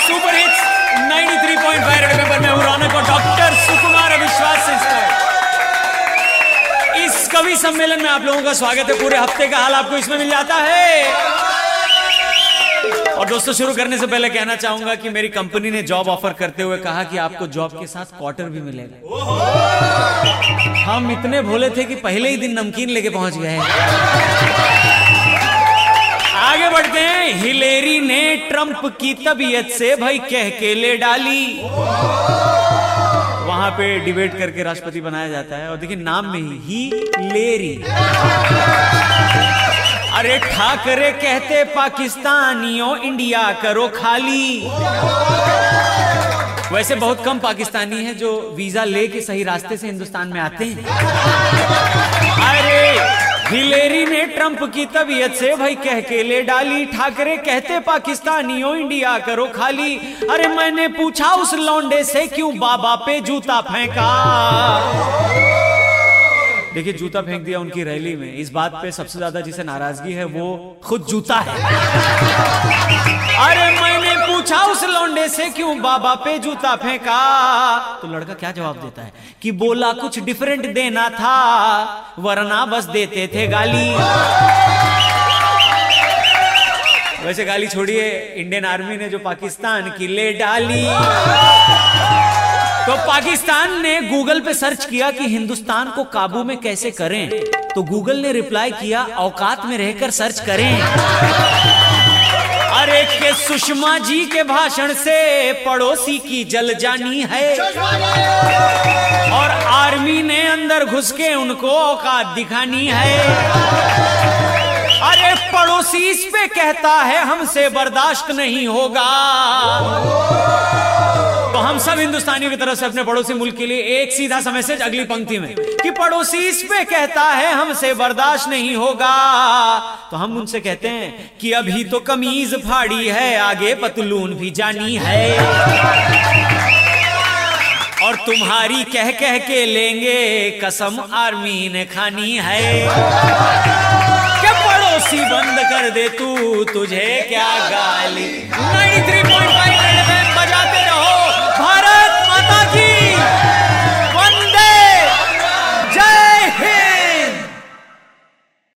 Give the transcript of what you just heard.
Super hits 93.5 red pepper में हूँ, रौनक और डॉक्टर सुकुमार अविश्वास इस कवि सम्मेलन में आप लोगों का स्वागत है। पूरे हफ़्ते का हाल आपको इसमें मिल जाता है। और दोस्तों, शुरू करने से पहले कहना चाहूँगा कि मेरी कंपनी ने जॉब ऑफ़र करते हुए कहा कि आपको जॉब के साथ क्वार्टर भी मिलेगा। हम इतने भोले थे कि पहले ही दिन नमकीन लेके पहुँच गए आगे बढ़ते हैं। हिलेरी ने ट्रंप की तबीयत से भाई कह के ले डाली। वहाँ पे डिबेट करके राष्ट्रपति बनाया जाता है। और देखिए, नाम में ही ही लेरी अरे ठाकरे कहते, पाकिस्तानियों इंडिया करो खाली। वैसे बहुत कम पाकिस्तानी हैं जो वीज़ा लेके सही रास्ते से हिंदुस्तान में आते हैं। हिलेरी ट्रंप की तबीयत से भाई कह के ले डाली। ठाकरे कहते पाकिस्तानियों इंडिया करो खाली। अरे मैंने पूछा उस लौंडे से क्यों बाबा पे जूता फेंका? देखिए, जूता फेंक दिया उनकी रैली में। इस बात पे सबसे ज़्यादा जिसे नाराज़गी है, वो खुद जूता है। उस से क्यों बाबा पे जूता फेंका? तो लड़का क्या जवाब देता है? कि बोला कुछ डिफरेंट देना था, वरना बस देते थे गाली। वैसे गाली छोड़िए इंडियन आर्मी ने जो पाकिस्तान की ले डाली। तो पाकिस्तान ने गूगल पे सर्च किया कि हिंदुस्तान को काबू में कैसे करें। तो गूगल ने रिप्लाई किया, औकात में रहकर सर्च करें। के सुषमा जी के भाषण से पड़ोसी की जल जानी है। और आर्मी ने अंदर घुस के उनको औकात दिखानी है। अरे पड़ोसी इस पे कहता है हमसे बर्दाश्त नहीं होगा। तो हम सब हिंदुस्तानियों की तरफ़ से अपने पड़ोसी मुल्क के लिए एक सीधा सा मैसेज अगली पंक्ति में कि पड़ोसी इस पे कहता है, हमसे बर्दाश्त नहीं होगा। तो हम उनसे कहते हैं कि अभी तो कमीज फाड़ी है, आगे पतलून भी जानी है। और तुम्हारी कह कह के लेंगे, कसम आर्मी ने खानी है। क्या पड़ोसी बंद कर दे तू, तुझे क्या गाली?